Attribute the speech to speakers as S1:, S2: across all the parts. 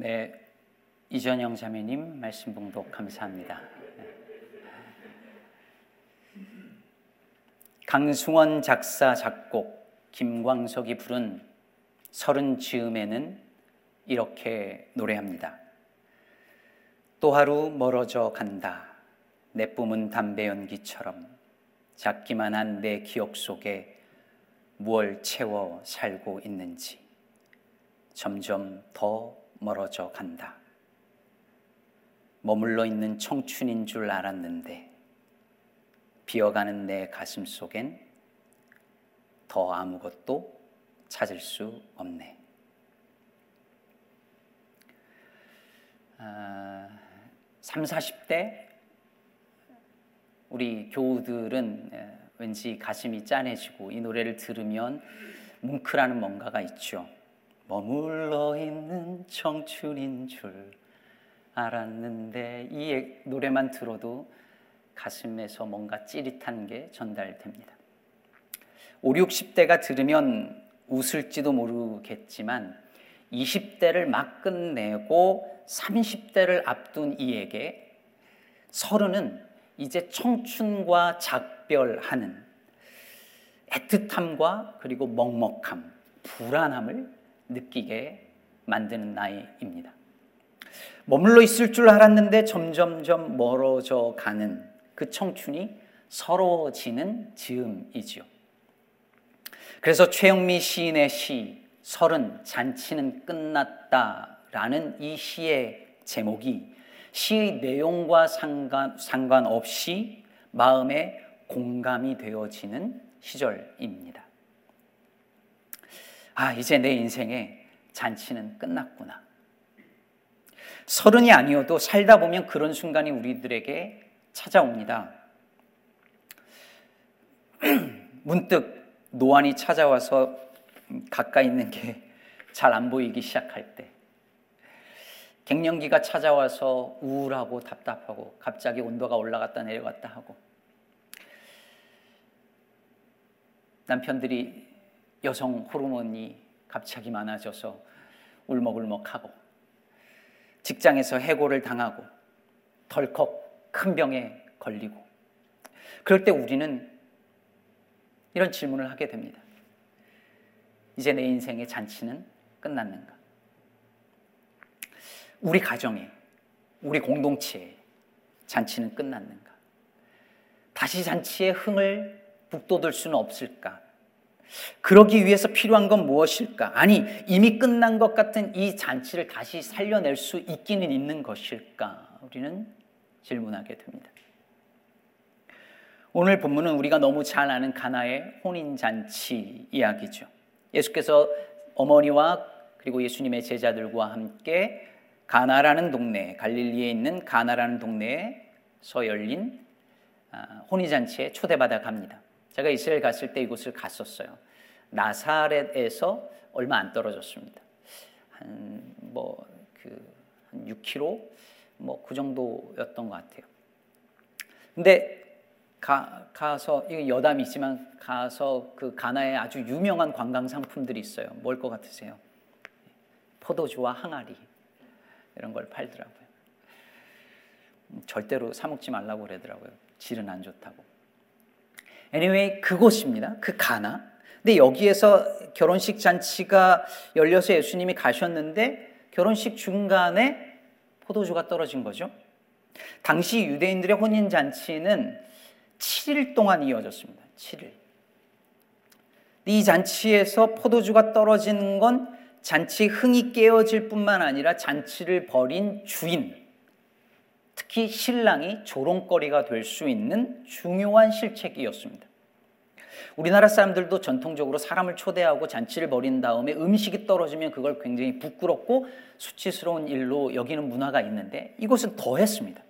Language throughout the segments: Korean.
S1: 네, 이전영 자매님 말씀 봉독 감사합니다. 강승원 작사 작곡 김광석이 부른 서른 즈음에는 이렇게 노래합니다. 또 하루 멀어져 간다. 내 뿜은 담배 연기처럼 작기만 한 내 기억 속에 무얼 채워 살고 있는지 점점 더 멀어져 간다. 머물러 있는 청춘인 줄 알았는데 비어가는 내 가슴 속엔 더 아무것도 찾을 수 없네. 아, 3, 40대 우리 교우들은 왠지 가슴이 짠해지고 이 노래를 들으면 뭉클하는 뭔가가 있죠. 머물러 있는 청춘인 줄 알았는데 이 노래만 들어도 가슴에서 뭔가 찌릿한 게 전달됩니다. 5, 60대가 들으면 웃을지도 모르겠지만 20대를 막 끝내고 30대를 앞둔 이에게 서른은 이제 청춘과 작별하는 애틋함과 그리고 먹먹함, 불안함을 느끼게 만드는 나이입니다. 머물러 있을 줄 알았는데 점점점 멀어져 가는 그 청춘이 서러워지는 즈음이지요. 그래서 최영미 시인의 시 서른 잔치는 끝났다라는 이 시의 제목이 시의 내용과 상관, 상관없이 마음에 공감이 되어지는 시절입니다. 아, 이제 내 인생의 잔치는 끝났구나. 서른이 아니어도 살다 보면 그런 순간이 우리들에게 찾아옵니다. 문득 노안이 찾아와서 가까이 있는 게 잘 안 보이기 시작할 때, 갱년기가 찾아와서 우울하고 답답하고 갑자기 온도가 올라갔다 내려갔다 하고, 남편들이 여성 호르몬이 갑자기 많아져서 울먹울먹하고 직장에서 해고를 당하고 덜컥 큰 병에 걸리고 그럴 때 우리는 이런 질문을 하게 됩니다. 이제 내 인생의 잔치는 끝났는가? 우리 가정에, 우리 공동체에 잔치는 끝났는가? 다시 잔치의 흥을 북돋을 수는 없을까? 그러기 위해서 필요한 건 무엇일까? 아니, 이미 끝난 것 같은 이 잔치를 다시 살려낼 수 있기는 있는 것일까? 우리는 질문하게 됩니다. 오늘 본문은 우리가 너무 잘 아는 가나의 혼인잔치 이야기죠. 예수께서 어머니와 그리고 예수님의 제자들과 함께 가나라는 동네, 갈릴리에 있는 가나라는 동네에서 열린 아, 혼인잔치에 초대받아 갑니다. 제가 이스라엘 갔을 때 이곳을 갔었어요. 나사렛에서 얼마 안 떨어졌습니다. 한 뭐그 6km 뭐 그 정도였던 것 같아요. 근데 가, 가서 이거 여담이지만 가서 그 가나에 아주 유명한 관광 상품들이 있어요. 뭘 것 같으세요? 포도주와 항아리 이런 걸 팔더라고요. 절대로 사 먹지 말라고 그러더라고요. 질은 안 좋다고. Anyway 그곳입니다. 그 가나. 근데 여기에서 결혼식 잔치가 열려서 예수님이 가셨는데 결혼식 중간에 포도주가 떨어진 거죠. 당시 유대인들의 혼인 잔치는 7일 동안 이어졌습니다. 7일. 이 잔치에서 포도주가 떨어진 건 잔치 흥이 깨어질 뿐만 아니라 잔치를 벌인 주인, 특히 신랑이 조롱거리가 될 수 있는 중요한 실책이었습니다. 우리나라 사람들도 전통적으로 사람을 초대하고 잔치를 벌인 다음에 음식이 떨어지면 그걸 굉장히 부끄럽고 수치스러운 일로 여기는 문화가 있는데 이곳은 더 했습니다.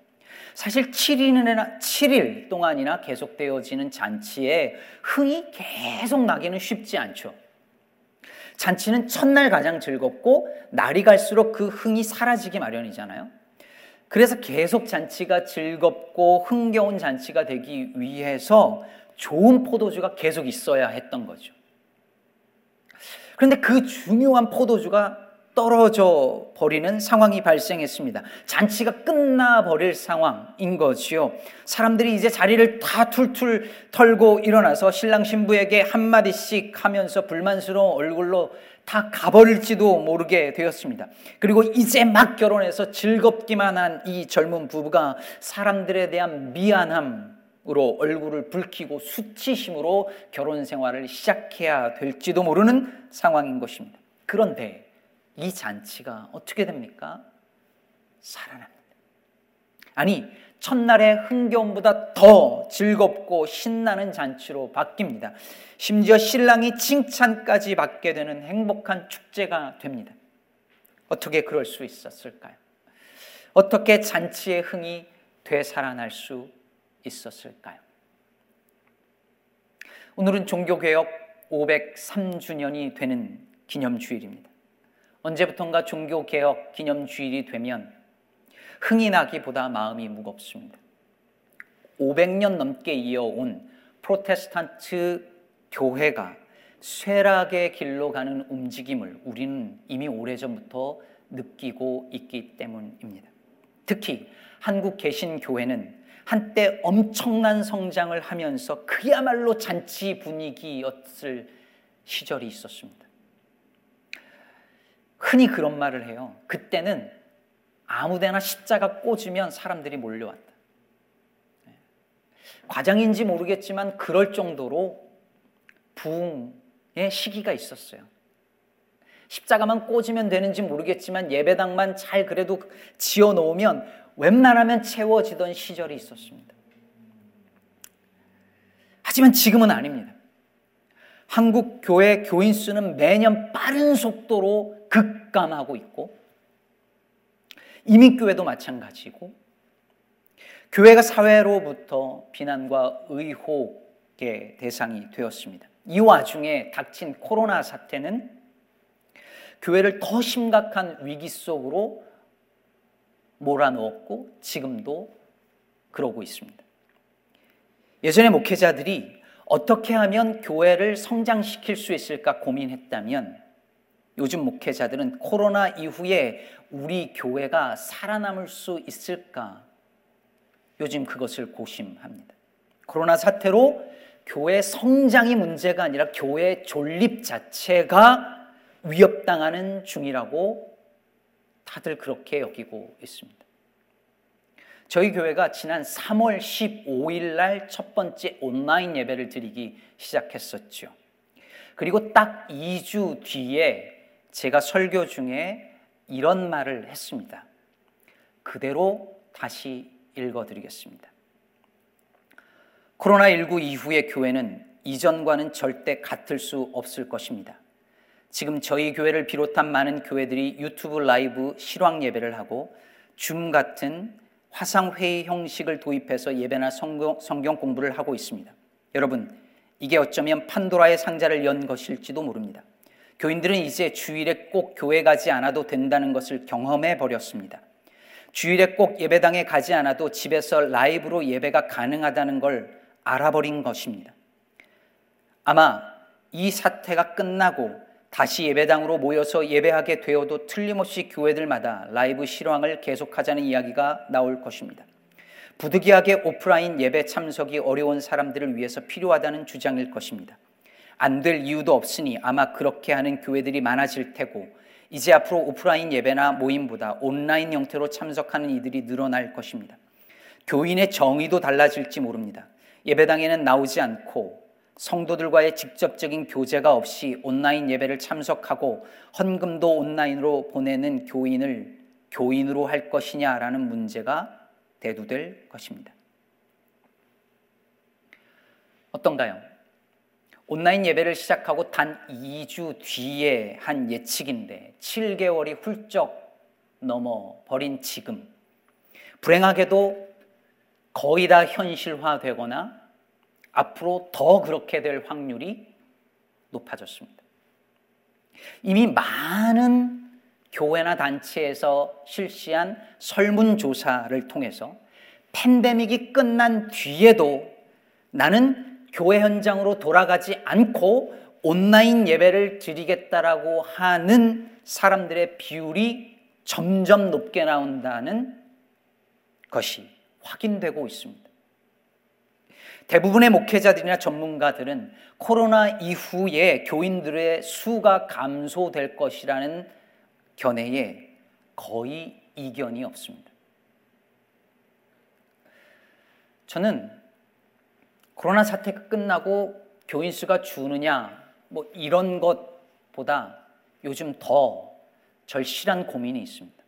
S1: 사실 7일이나 7일 동안이나 계속되어지는 잔치에 흥이 계속 나기는 쉽지 않죠. 잔치는 첫날 가장 즐겁고 날이 갈수록 그 흥이 사라지기 마련이잖아요. 그래서 계속 잔치가 즐겁고 흥겨운 잔치가 되기 위해서 좋은 포도주가 계속 있어야 했던 거죠. 그런데 그 중요한 포도주가 떨어져 버리는 상황이 발생했습니다. 잔치가 끝나 버릴 상황인 거지요. 사람들이 이제 자리를 다 툴툴 털고 일어나서 신랑 신부에게 한마디씩 하면서 불만스러운 얼굴로 다 가버릴지도 모르게 되었습니다. 그리고 이제 막 결혼해서 즐겁기만 한 이 젊은 부부가 사람들에 대한 미안함으로 얼굴을 붉히고 수치심으로 결혼 생활을 시작해야 될지도 모르는 상황인 것입니다. 그런데 이 잔치가 어떻게 됩니까? 살아납니다. 아니, 첫날의 흥겨움보다 더 즐겁고 신나는 잔치로 바뀝니다. 심지어 신랑이 칭찬까지 받게 되는 행복한 축제가 됩니다. 어떻게 그럴 수 있었을까요? 어떻게 잔치의 흥이 되살아날 수 있었을까요? 오늘은 종교개혁 503주년이 되는 기념주일입니다. 언제부턴가 종교개혁 기념주일이 되면 흥이 나기보다 마음이 무겁습니다. 500년 넘게 이어온 프로테스탄트 교회가 쇠락의 길로 가는 움직임을 우리는 이미 오래전부터 느끼고 있기 때문입니다. 특히 한국 개신교회는 한때 엄청난 성장을 하면서 그야말로 잔치 분위기였을 시절이 있었습니다. 흔히 그런 말을 해요. 그때는 아무데나 십자가 꽂으면 사람들이 몰려왔다. 네. 과장인지 모르겠지만 그럴 정도로 부흥의 시기가 있었어요. 십자가만 꽂으면 되는지 모르겠지만 예배당만 잘 그래도 지어 놓으면 웬만하면 채워지던 시절이 있었습니다. 하지만 지금은 아닙니다. 한국 교회 교인 수는 매년 빠른 속도로 급감하고 있고 이민교회도 마찬가지고 교회가 사회로부터 비난과 의혹의 대상이 되었습니다. 이 와중에 닥친 코로나 사태는 교회를 더 심각한 위기 속으로 몰아넣었고 지금도 그러고 있습니다. 예전에 목회자들이 어떻게 하면 교회를 성장시킬 수 있을까 고민했다면 요즘 목회자들은 코로나 이후에 우리 교회가 살아남을 수 있을까 요즘 그것을 고심합니다. 코로나 사태로 교회 성장이 문제가 아니라 교회 존립 자체가 위협당하는 중이라고 다들 그렇게 여기고 있습니다. 저희 교회가 지난 3월 15일 날 첫 번째 온라인 예배를 드리기 시작했었죠. 그리고 딱 2주 뒤에 제가 설교 중에 이런 말을 했습니다. 그대로 다시 읽어 드리겠습니다. 코로나19 이후의 교회는 이전과는 절대 같을 수 없을 것입니다. 지금 저희 교회를 비롯한 많은 교회들이 유튜브 라이브 실황 예배를 하고 줌 같은 화상회의 형식을 도입해서 예배나 성경, 성경 공부를 하고 있습니다. 여러분, 이게 어쩌면 판도라의 상자를 연 것일지도 모릅니다. 교인들은 이제 주일에 꼭 교회 가지 않아도 된다는 것을 경험해 버렸습니다. 주일에 꼭 예배당에 가지 않아도 집에서 라이브로 예배가 가능하다는 걸 알아버린 것입니다. 아마 이 사태가 끝나고 다시 예배당으로 모여서 예배하게 되어도 틀림없이 교회들마다 라이브 실황을 계속하자는 이야기가 나올 것입니다. 부득이하게 오프라인 예배 참석이 어려운 사람들을 위해서 필요하다는 주장일 것입니다. 안 될 이유도 없으니 아마 그렇게 하는 교회들이 많아질 테고 이제 앞으로 오프라인 예배나 모임보다 온라인 형태로 참석하는 이들이 늘어날 것입니다. 교인의 정의도 달라질지 모릅니다. 예배당에는 나오지 않고 성도들과의 직접적인 교제가 없이 온라인 예배를 참석하고 헌금도 온라인으로 보내는 교인을 교인으로 할 것이냐라는 문제가 대두될 것입니다. 어떤가요? 온라인 예배를 시작하고 단 2주 뒤에 한 예측인데 7개월이 훌쩍 넘어 버린 지금 불행하게도 거의 다 현실화되거나 앞으로 더 그렇게 될 확률이 높아졌습니다. 이미 많은 교회나 단체에서 실시한 설문조사를 통해서 팬데믹이 끝난 뒤에도 나는 교회 현장으로 돌아가지 않고 온라인 예배를 드리겠다라고 하는 사람들의 비율이 점점 높게 나온다는 것이 확인되고 있습니다. 대부분의 목회자들이나 전문가들은 코로나 이후에 교인들의 수가 감소될 것이라는 견해에 거의 이견이 없습니다. 저는 코로나 사태가 끝나고 교인 수가 주느냐 뭐 이런 것보다 요즘 더 절실한 고민이 있습니다.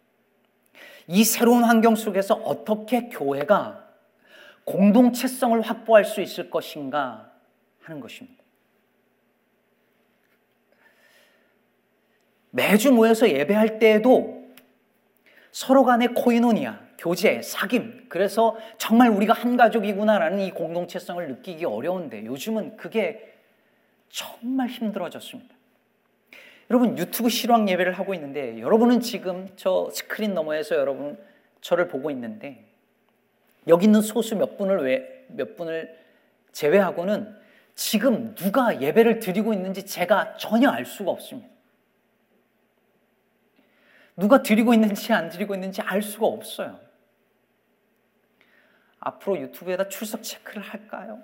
S1: 이 새로운 환경 속에서 어떻게 교회가 공동체성을 확보할 수 있을 것인가 하는 것입니다. 매주 모여서 예배할 때에도 서로 간의 코이노니아, 교제, 사귐, 그래서 정말 우리가 한 가족이구나라는 이 공동체성을 느끼기 어려운데 요즘은 그게 정말 힘들어졌습니다. 여러분 유튜브 실황 예배를 하고 있는데 여러분은 지금 저 스크린 너머에서 여러분 저를 보고 있는데 여기 있는 소수 몇 분을 왜, 몇 분을 제외하고는 지금 누가 예배를 드리고 있는지 제가 전혀 알 수가 없습니다. 누가 드리고 있는지 안 드리고 있는지 알 수가 없어요. 앞으로 유튜브에다 출석 체크를 할까요?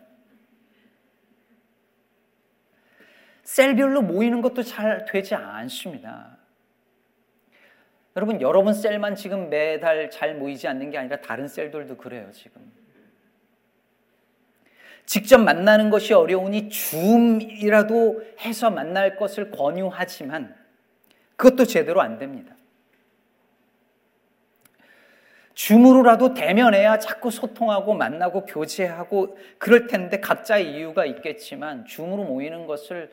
S1: 셀별로 모이는 것도 잘 되지 않습니다. 여러분, 여러분 셀만 지금 매달 잘 모이지 않는 게 아니라 다른 셀들도 그래요, 지금. 직접 만나는 것이 어려우니 줌이라도 해서 만날 것을 권유하지만 그것도 제대로 안 됩니다. 줌으로라도 대면해야 자꾸 소통하고 만나고 교제하고 그럴 텐데 각자의 이유가 있겠지만 줌으로 모이는 것을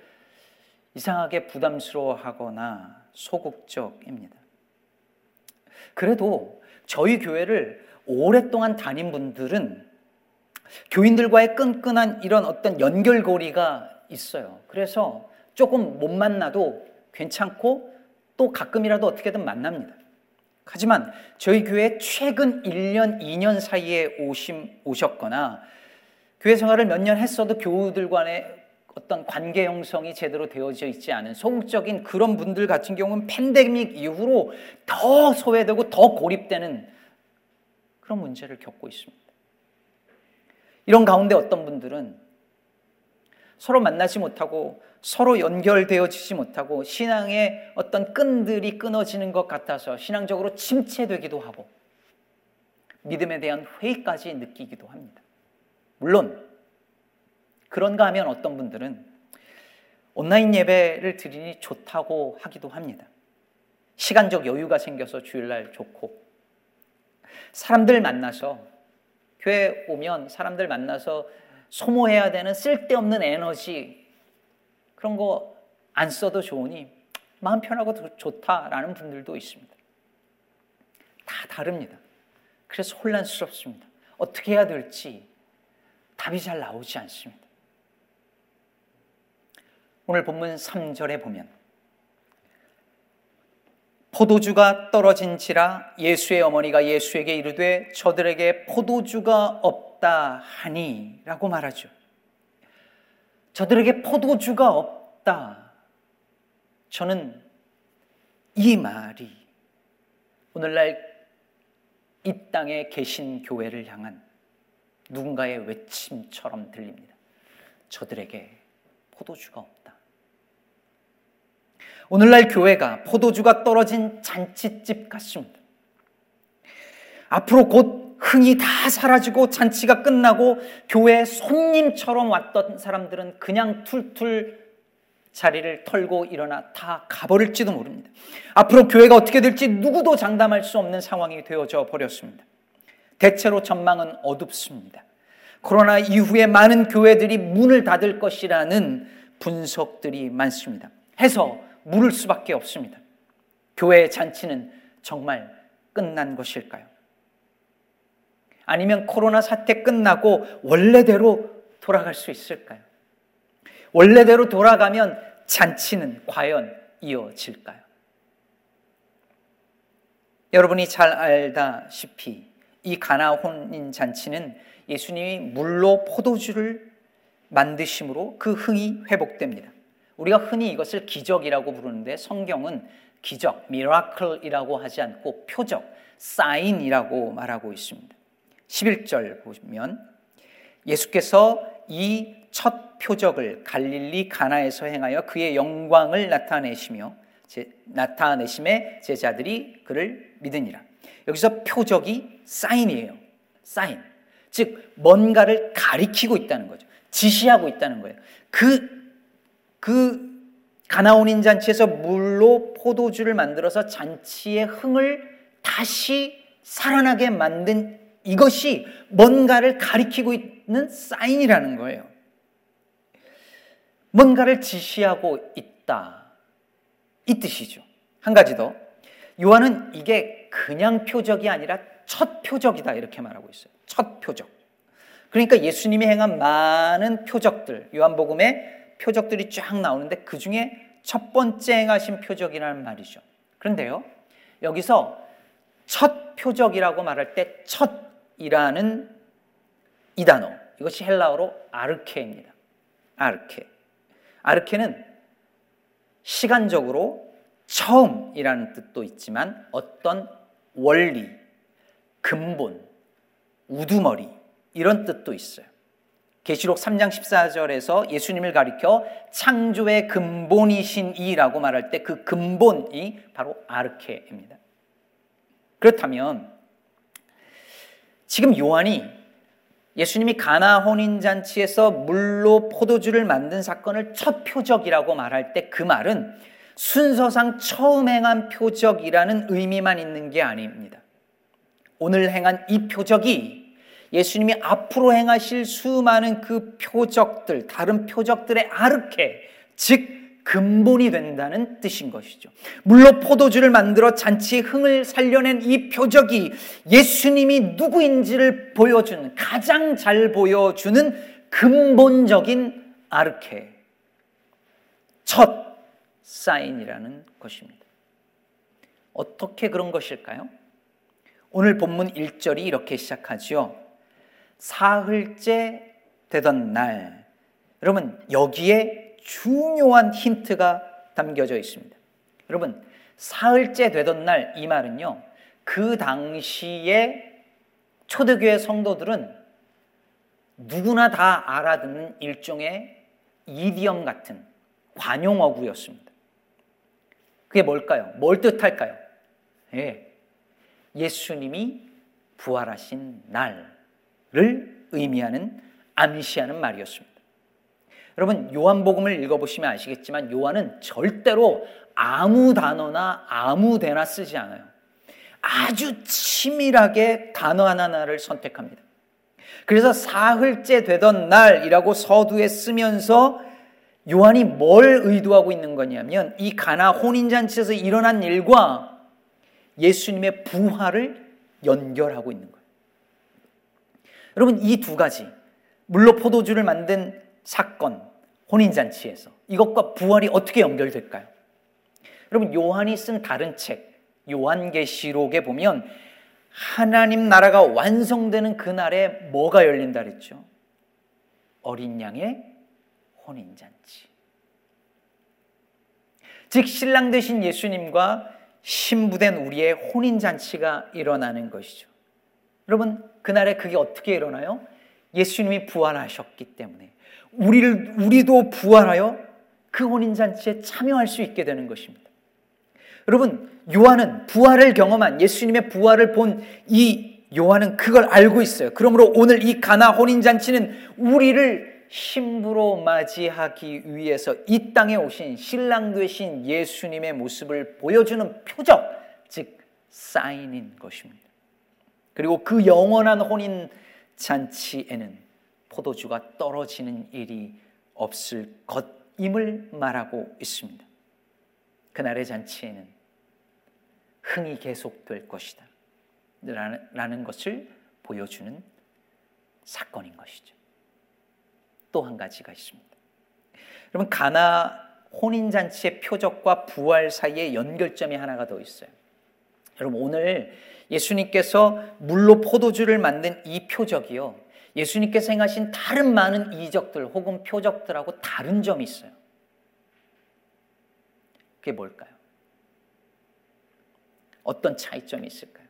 S1: 이상하게 부담스러워하거나 소극적입니다. 그래도 저희 교회를 오랫동안 다닌 분들은 교인들과의 끈끈한 이런 어떤 연결고리가 있어요. 그래서 조금 못 만나도 괜찮고 또 가끔이라도 어떻게든 만납니다. 하지만 저희 교회 최근 1년, 2년 사이에 오심, 오셨거나 교회 생활을 몇 년 했어도 교우들 간의 어떤 관계 형성이 제대로 되어져 있지 않은 소극적인 그런 분들 같은 경우는 팬데믹 이후로 더 소외되고 더 고립되는 그런 문제를 겪고 있습니다. 이런 가운데 어떤 분들은 서로 만나지 못하고 서로 연결되어지지 못하고 신앙의 어떤 끈들이 끊어지는 것 같아서 신앙적으로 침체되기도 하고 믿음에 대한 회의까지 느끼기도 합니다. 물론 그런가 하면 어떤 분들은 온라인 예배를 드리니 좋다고 하기도 합니다. 시간적 여유가 생겨서 주일날 좋고 사람들 만나서 교회 오면 사람들 만나서 소모해야 되는 쓸데없는 에너지 그런 거 안 써도 좋으니 마음 편하고 좋다라는 분들도 있습니다. 다 다릅니다. 그래서 혼란스럽습니다. 어떻게 해야 될지 답이 잘 나오지 않습니다. 오늘 본문 3절에 보면 포도주가 떨어진지라 예수의 어머니가 예수에게 이르되 저들에게 포도주가 없다 하니라고 말하죠. 저들에게 포도주가 없다. 저는 이 말이 오늘날 이 땅에 계신 교회를 향한 누군가의 외침처럼 들립니다. 저들에게 포도주가 없다. 오늘날 교회가 포도주가 떨어진 잔치집 같습니다. 앞으로 곧 흥이 다 사라지고 잔치가 끝나고 교회 손님처럼 왔던 사람들은 그냥 툴툴 자리를 털고 일어나 다 가버릴지도 모릅니다. 앞으로 교회가 어떻게 될지 누구도 장담할 수 없는 상황이 되어져 버렸습니다. 대체로 전망은 어둡습니다. 코로나 이후에 많은 교회들이 문을 닫을 것이라는 분석들이 많습니다. 해서 물을 수밖에 없습니다. 교회의 잔치는 정말 끝난 것일까요? 아니면 코로나 사태 끝나고 원래대로 돌아갈 수 있을까요? 원래대로 돌아가면 잔치는 과연 이어질까요? 여러분이 잘 알다시피 이 가나 혼인 잔치는 예수님이 물로 포도주를 만드심으로 그 흥이 회복됩니다. 우리가 흔히 이것을 기적이라고 부르는데 성경은 기적, 미라클이라고 하지 않고 표적, 사인이라고 말하고 있습니다. 11절 보면 예수께서 이 첫 표적을 갈릴리 가나에서 행하여 그의 영광을 나타내시며 제, 나타내심에 제자들이 그를 믿으니라. 여기서 표적이 사인이에요. 사인. 즉 뭔가를 가리키고 있다는 거죠. 지시하고 있다는 거예요. 그, 그 가나온인 잔치에서 물로 포도주를 만들어서 잔치의 흥을 다시 살아나게 만든 이것이 뭔가를 가리키고 있는 사인이라는 거예요. 뭔가를 지시하고 있다. 이 뜻이죠. 한 가지 더. 요한은 이게 그냥 표적이 아니라 첫 표적이다. 이렇게 말하고 있어요. 첫 표적. 그러니까 예수님이 행한 많은 표적들, 요한복음에 표적들이 쫙 나오는데 그 중에 첫 번째 행하신 표적이라는 말이죠. 그런데요, 여기서 첫 표적이라고 말할 때 첫 이라는 이 단어, 이것이 헬라어로 아르케입니다. 아르케. 아르케는 시간적으로 처음이라는 뜻도 있지만 어떤 원리, 근본, 우두머리, 이런 뜻도 있어요. 계시록 3장 14절에서 예수님을 가리켜 창조의 근본이신 이라고 말할 때 그 근본이 바로 아르케입니다. 그렇다면 지금 요한이 예수님이 가나 혼인 잔치에서 물로 포도주를 만든 사건을 첫 표적이라고 말할 때 그 말은 순서상 처음 행한 표적이라는 의미만 있는 게 아닙니다. 오늘 행한 이 표적이 예수님이 앞으로 행하실 수많은 그 표적들, 다른 표적들의 아르케, 즉 근본이 된다는 뜻인 것이죠. 물로 포도주를 만들어 잔치의 흥을 살려낸 이 표적이 예수님이 누구인지를 보여주는 가장 잘 보여주는 근본적인 아르케 첫 사인이라는 것입니다. 어떻게 그런 것일까요? 오늘 본문 1절이 이렇게 시작하지요. 사흘째 되던 날. 여러분, 여기에 중요한 힌트가 담겨져 있습니다. 여러분, 사흘째 되던 날 이 말은요, 그 당시에 초대교회 성도들은 누구나 다 알아듣는 일종의 이디엄 같은 관용어구였습니다. 그게 뭘까요? 뭘 뜻할까요? 예. 예수님이 부활하신 날. 를 의미하는 암시하는 말이었습니다. 여러분 요한복음을 읽어보시면 아시겠지만 요한은 절대로 아무 단어나 아무 데나 쓰지 않아요. 아주 치밀하게 단어 하나하나를 선택합니다. 그래서 사흘째 되던 날이라고 서두에 쓰면서 요한이 뭘 의도하고 있는 거냐면 이 가나 혼인잔치에서 일어난 일과 예수님의 부활을 연결하고 있는 거예요. 여러분 이 두 가지 물로 포도주를 만든 사건 혼인잔치에서 이것과 부활이 어떻게 연결될까요? 여러분 요한이 쓴 다른 책 요한계시록에 보면 하나님 나라가 완성되는 그날에 뭐가 열린다 그랬죠? 어린 양의 혼인잔치. 즉 신랑 되신 예수님과 신부된 우리의 혼인잔치가 일어나는 것이죠. 여러분 그날에 그게 어떻게 일어나요? 예수님이 부활하셨기 때문에 우리를 우리도 부활하여 그 혼인 잔치에 참여할 수 있게 되는 것입니다. 여러분 요한은 부활을 경험한 예수님의 부활을 본 이 요한은 그걸 알고 있어요. 그러므로 오늘 이 가나 혼인 잔치는 우리를 신부로 맞이하기 위해서 이 땅에 오신 신랑 되신 예수님의 모습을 보여주는 표적, 즉 사인인 것입니다. 그리고 그 영원한 혼인 잔치에는 포도주가 떨어지는 일이 없을 것임을 말하고 있습니다. 그날의 잔치에는 흥이 계속될 것이다. 라는 것을 보여주는 사건인 것이죠. 또 한 가지가 있습니다. 여러분, 가나 혼인잔치의 표적과 부활 사이에 연결점이 하나가 더 있어요. 여러분, 오늘 예수님께서 물로 포도주를 만든 이 표적이요. 예수님께서 행하신 다른 많은 이적들 혹은 표적들하고 다른 점이 있어요. 그게 뭘까요? 어떤 차이점이 있을까요?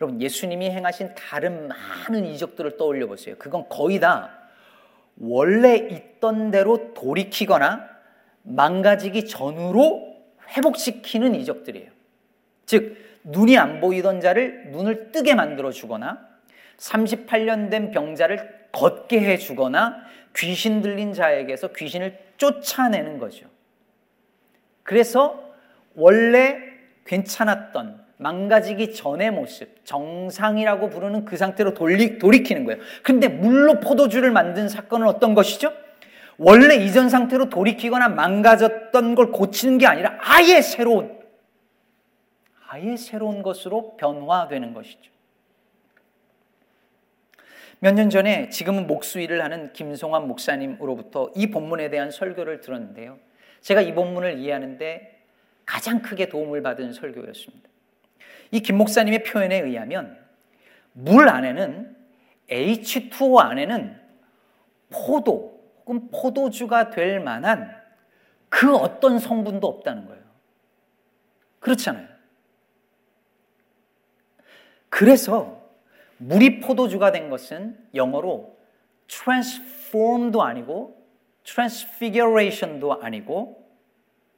S1: 여러분, 예수님이 행하신 다른 많은 이적들을 떠올려 보세요. 그건 거의 다 원래 있던 대로 돌이키거나 망가지기 전으로 회복시키는 이적들이에요. 즉, 눈이 안 보이던 자를 눈을 뜨게 만들어 주거나 38년 된 병자를 걷게 해 주거나 귀신 들린 자에게서 귀신을 쫓아내는 거죠. 그래서 원래 괜찮았던 망가지기 전의 모습, 정상이라고 부르는 그 상태로 돌리, 돌이키는 거예요. 근데 물로 포도주를 만든 사건은 어떤 것이죠? 원래 이전 상태로 돌이키거나 망가졌던 걸 고치는 게 아니라 아예 새로운, 아예 새로운 것으로 변화되는 것이죠. 몇 년 전에 지금은 목수일을 하는 김송환 목사님으로부터 이 본문에 대한 설교를 들었는데요. 제가 이 본문을 이해하는데 가장 크게 도움을 받은 설교였습니다. 이 김 목사님의 표현에 의하면 물 안에는 H2O 안에는 포도 혹은 포도주가 될 만한 그 어떤 성분도 없다는 거예요. 그렇잖아요. 그래서 물이 포도주가 된 것은 영어로 transform도 아니고 transfiguration도 아니고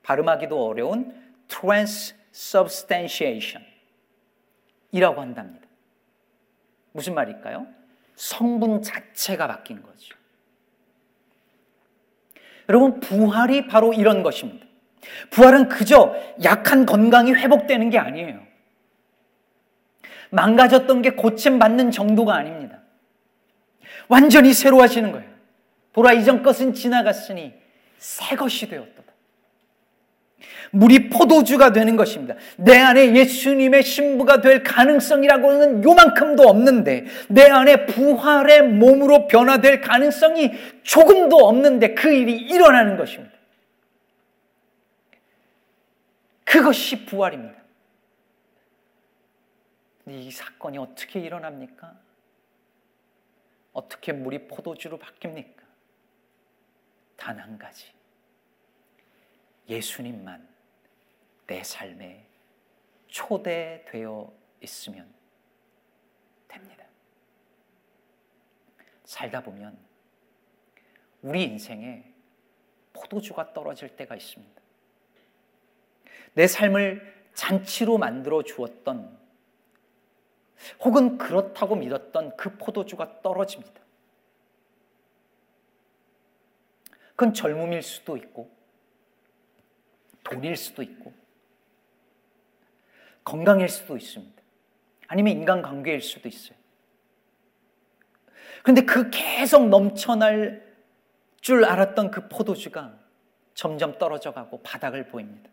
S1: 발음하기도 어려운 transubstantiation 이라고 한답니다. 무슨 말일까요? 성분 자체가 바뀐 거죠. 여러분, 부활이 바로 이런 것입니다. 부활은 그저 약한 건강이 회복되는 게 아니에요. 망가졌던 게 고침받는 정도가 아닙니다. 완전히 새로 하시는 거예요. 보라 이전 것은 지나갔으니 새 것이 되었도다. 물이 포도주가 되는 것입니다. 내 안에 예수님의 신부가 될 가능성이라고는 요만큼도 없는데 내 안에 부활의 몸으로 변화될 가능성이 조금도 없는데 그 일이 일어나는 것입니다. 그것이 부활입니다. 이 사건이 어떻게 일어납니까? 어떻게 물이 포도주로 바뀝니까? 단 한 가지. 예수님만 내 삶에 초대되어 있으면 됩니다. 살다 보면 우리 인생에 포도주가 떨어질 때가 있습니다. 내 삶을 잔치로 만들어 주었던 혹은 그렇다고 믿었던 그 포도주가 떨어집니다. 그건 젊음일 수도 있고, 돈일 수도 있고, 건강일 수도 있습니다. 아니면 인간관계일 수도 있어요. 그런데 그 계속 넘쳐날 줄 알았던 그 포도주가 점점 떨어져 가고 바닥을 보입니다.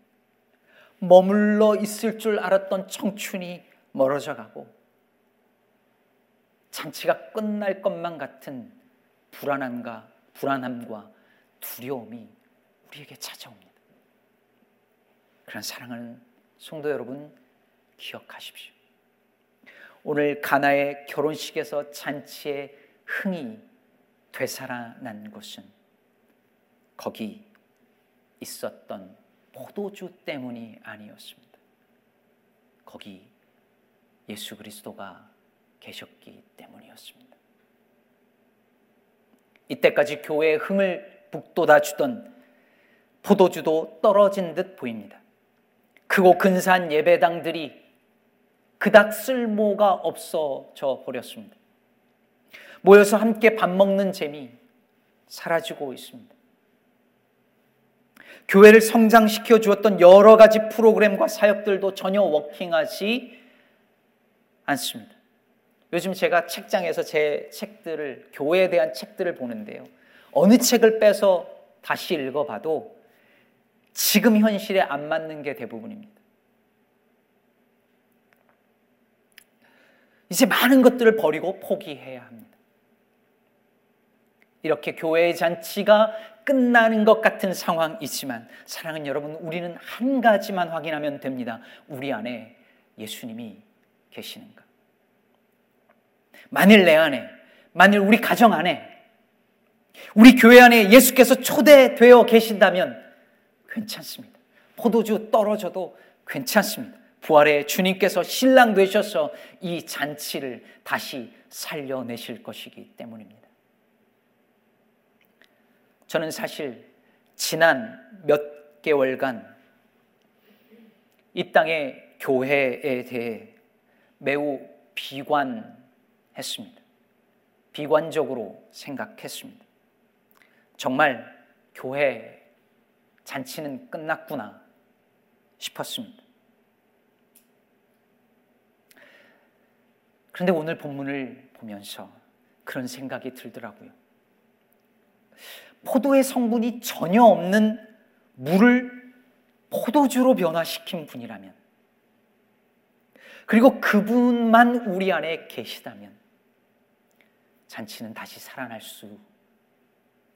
S1: 머물러 있을 줄 알았던 청춘이 멀어져 가고 잔치가 끝날 것만 같은 불안함과 불안함과 두려움이 우리에게 찾아옵니다. 그런 사랑하는 성도 여러분 기억하십시오. 오늘 가나의 결혼식에서 잔치의 흥이 되살아난 곳은 거기 있었던 포도주 때문이 아니었습니다. 거기 예수 그리스도가 계셨기 때문이었습니다. 이때까지 교회의 흥을 북돋아 주던 포도주도 떨어진 듯 보입니다. 크고 근사한 예배당들이 그닥 쓸모가 없어져 버렸습니다. 모여서 함께 밥 먹는 재미 사라지고 있습니다. 교회를 성장시켜 주었던 여러 가지 프로그램과 사역들도 전혀 워킹하지 않습니다. 요즘 제가 책장에서 제 책들을, 교회에 대한 책들을 보는데요. 어느 책을 빼서 다시 읽어봐도 지금 현실에 안 맞는 게 대부분입니다. 이제 많은 것들을 버리고 포기해야 합니다. 이렇게 교회의 잔치가 끝나는 것 같은 상황이지만 사랑하는 여러분 우리는 한 가지만 확인하면 됩니다. 우리 안에 예수님이 계시는가? 만일 내 안에, 만일 우리 가정 안에, 우리 교회 안에 예수께서 초대되어 계신다면 괜찮습니다. 포도주 떨어져도 괜찮습니다. 부활의 주님께서 신랑 되셔서 이 잔치를 다시 살려내실 것이기 때문입니다. 저는 사실 지난 몇 개월간 이 땅의 교회에 대해 매우 비관 했습니다. 비관적으로 생각했습니다. 정말 교회 잔치는 끝났구나 싶었습니다. 그런데 오늘 본문을 보면서 그런 생각이 들더라고요. 포도의 성분이 전혀 없는 물을 포도주로 변화시킨 분이라면, 그리고 그분만 우리 안에 계시다면, 잔치는 다시 살아날 수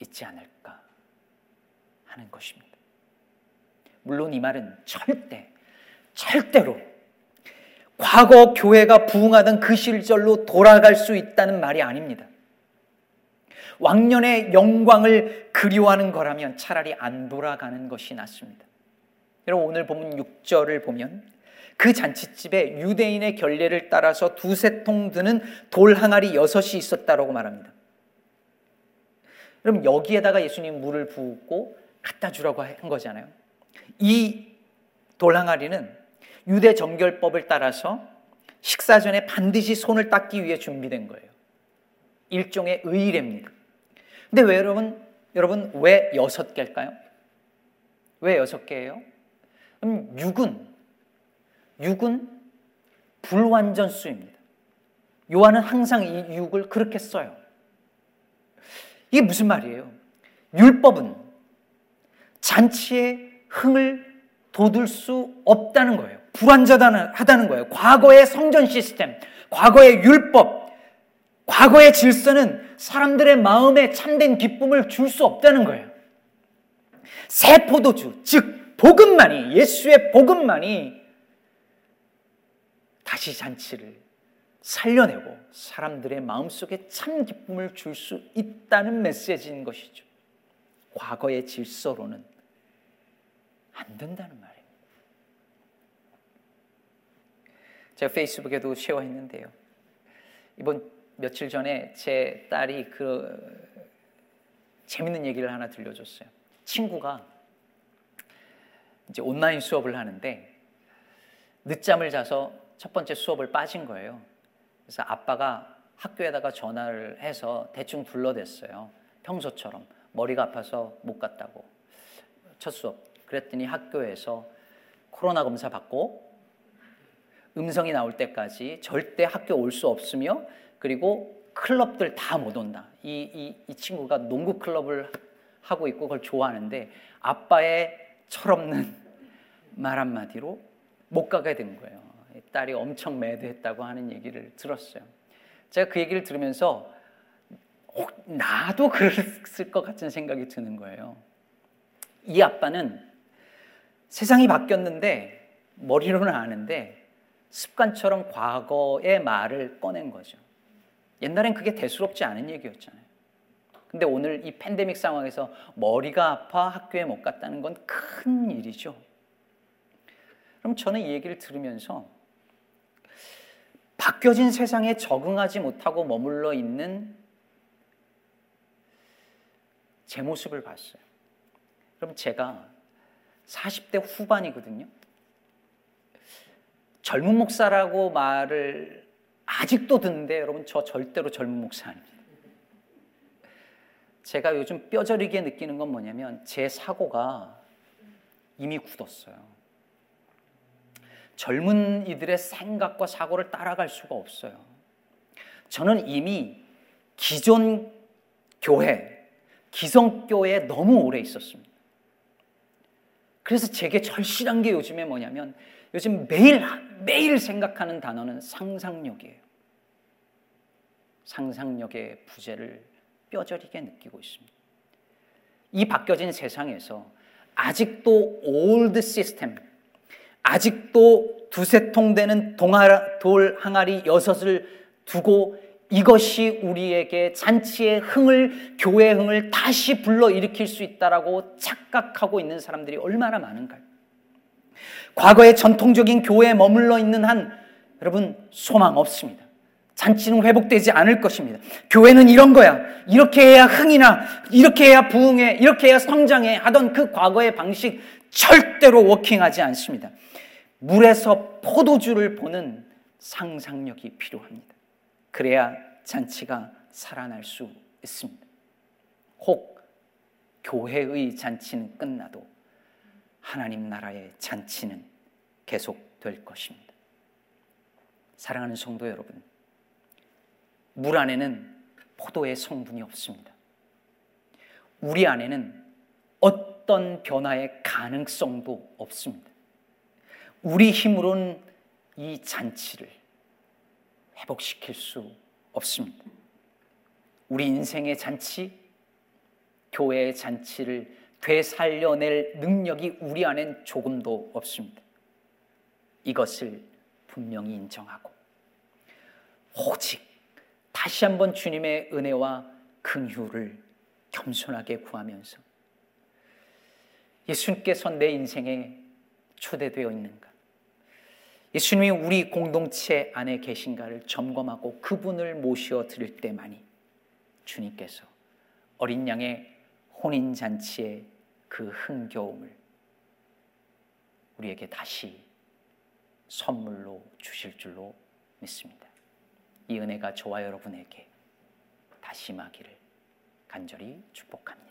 S1: 있지 않을까 하는 것입니다. 물론 이 말은 절대, 절대로 과거 교회가 부흥하던 그 시절로 돌아갈 수 있다는 말이 아닙니다. 왕년의 영광을 그리워하는 거라면 차라리 안 돌아가는 것이 낫습니다. 여러분 오늘 보면 6절을 보면 그 잔치집에 유대인의 결례를 따라서 두세 통 드는 돌 항아리 여섯이 있었다라고 말합니다. 그럼 여기에다가 예수님 물을 붓고 갖다 주라고 한 거잖아요. 이 돌항아리는 유대 정결법을 따라서 식사 전에 반드시 손을 닦기 위해 준비된 거예요. 일종의 의례입니다. 근데 왜 여러분, 여러분 왜 여섯 개일까요? 왜 여섯 개예요? 그럼 6은 6은 불완전 수입니다. 요한은 항상 이 6을 그렇게 써요. 이게 무슨 말이에요? 율법은 잔치의 흥을 돋을 수 없다는 거예요. 불완전하다는 거예요. 과거의 성전 시스템, 과거의 율법, 과거의 질서는 사람들의 마음에 참된 기쁨을 줄 수 없다는 거예요. 새 포도주, 즉 복음만이 예수의 복음만이 다시 잔치를 살려내고 사람들의 마음속에 참 기쁨을 줄 수 있다는 메시지인 것이죠. 과거의 질서로는 안 된다는 말이에요. 제가 페이스북에도 쉐어했는데요. 이번 며칠 전에 제 딸이 그 재밌는 얘기를 하나 들려줬어요. 친구가 이제 온라인 수업을 하는데 늦잠을 자서 첫 번째 수업을 빠진 거예요. 그래서 아빠가 학교에다가 전화를 해서 대충 둘러댔어요. 평소처럼 머리가 아파서 못 갔다고 첫 수업. 그랬더니 학교에서 코로나 검사 받고 음성이 나올 때까지 절대 학교 올 수 없으며 그리고 클럽들 다 못 온다. 이, 이, 이 친구가 농구 클럽을 하고 있고 그걸 좋아하는데 아빠의 철없는 말 한마디로 못 가게 된 거예요. 딸이 엄청 매드했다고 하는 얘기를 들었어요. 제가 그 얘기를 들으면서 어, 나도 그랬을 것 같은 생각이 드는 거예요. 이 아빠는 세상이 바뀌었는데 머리로는 아는데 습관처럼 과거의 말을 꺼낸 거죠. 옛날엔 그게 대수롭지 않은 얘기였잖아요. 근데 오늘 이 팬데믹 상황에서 머리가 아파 학교에 못 갔다는 건 큰 일이죠. 그럼 저는 이 얘기를 들으면서 바뀌어진 세상에 적응하지 못하고 머물러 있는 제 모습을 봤어요. 그럼 제가 40대 후반이거든요. 젊은 목사라고 말을 아직도 듣는데 여러분 저 절대로 젊은 목사 아닙니다. 제가 요즘 뼈저리게 느끼는 건 뭐냐면 제 사고가 이미 굳었어요. 젊은 이들의 생각과 사고를 따라갈 수가 없어요. 저는 이미 기존 교회, 기성교회에 너무 오래 있었습니다. 그래서 제게 절실한 게 요즘에 뭐냐면 요즘 매일 매일 생각하는 단어는 상상력이에요. 상상력의 부재를 뼈저리게 느끼고 있습니다. 이 바뀌어진 세상에서 아직도 old 시스템, 아직도 두세 통 되는 돌 항아리 여섯을 두고 이것이 우리에게 잔치의 흥을 교회의 흥을 다시 불러 일으킬 수 있다라고 착각하고 있는 사람들이 얼마나 많은가요? 과거의 전통적인 교회에 머물러 있는 한 여러분 소망 없습니다. 잔치는 회복되지 않을 것입니다. 교회는 이런 거야. 이렇게 해야 흥이나, 이렇게 해야 부흥해, 이렇게 해야 성장해 하던 그 과거의 방식 절대로 워킹하지 않습니다. 물에서 포도주를 보는 상상력이 필요합니다. 그래야 잔치가 살아날 수 있습니다. 혹 교회의 잔치는 끝나도 하나님 나라의 잔치는 계속될 것입니다. 사랑하는 성도 여러분, 물 안에는 포도의 성분이 없습니다. 우리 안에는 어떤 변화의 가능성도 없습니다. 우리 힘으로는 이 잔치를 회복시킬 수 없습니다. 우리 인생의 잔치, 교회의 잔치를 되살려낼 능력이 우리 안엔 조금도 없습니다. 이것을 분명히 인정하고 오직 다시 한번 주님의 은혜와 긍휼을 겸손하게 구하면서 예수님께서 내 인생에 초대되어 있는가? 예수님이 우리 공동체 안에 계신가를 점검하고 그분을 모셔 드릴 때만이 주님께서 어린 양의 혼인 잔치의 그 흥겨움을 우리에게 다시 선물로 주실 줄로 믿습니다. 이 은혜가 저와 여러분에게 다시 임하기를 간절히 축복합니다.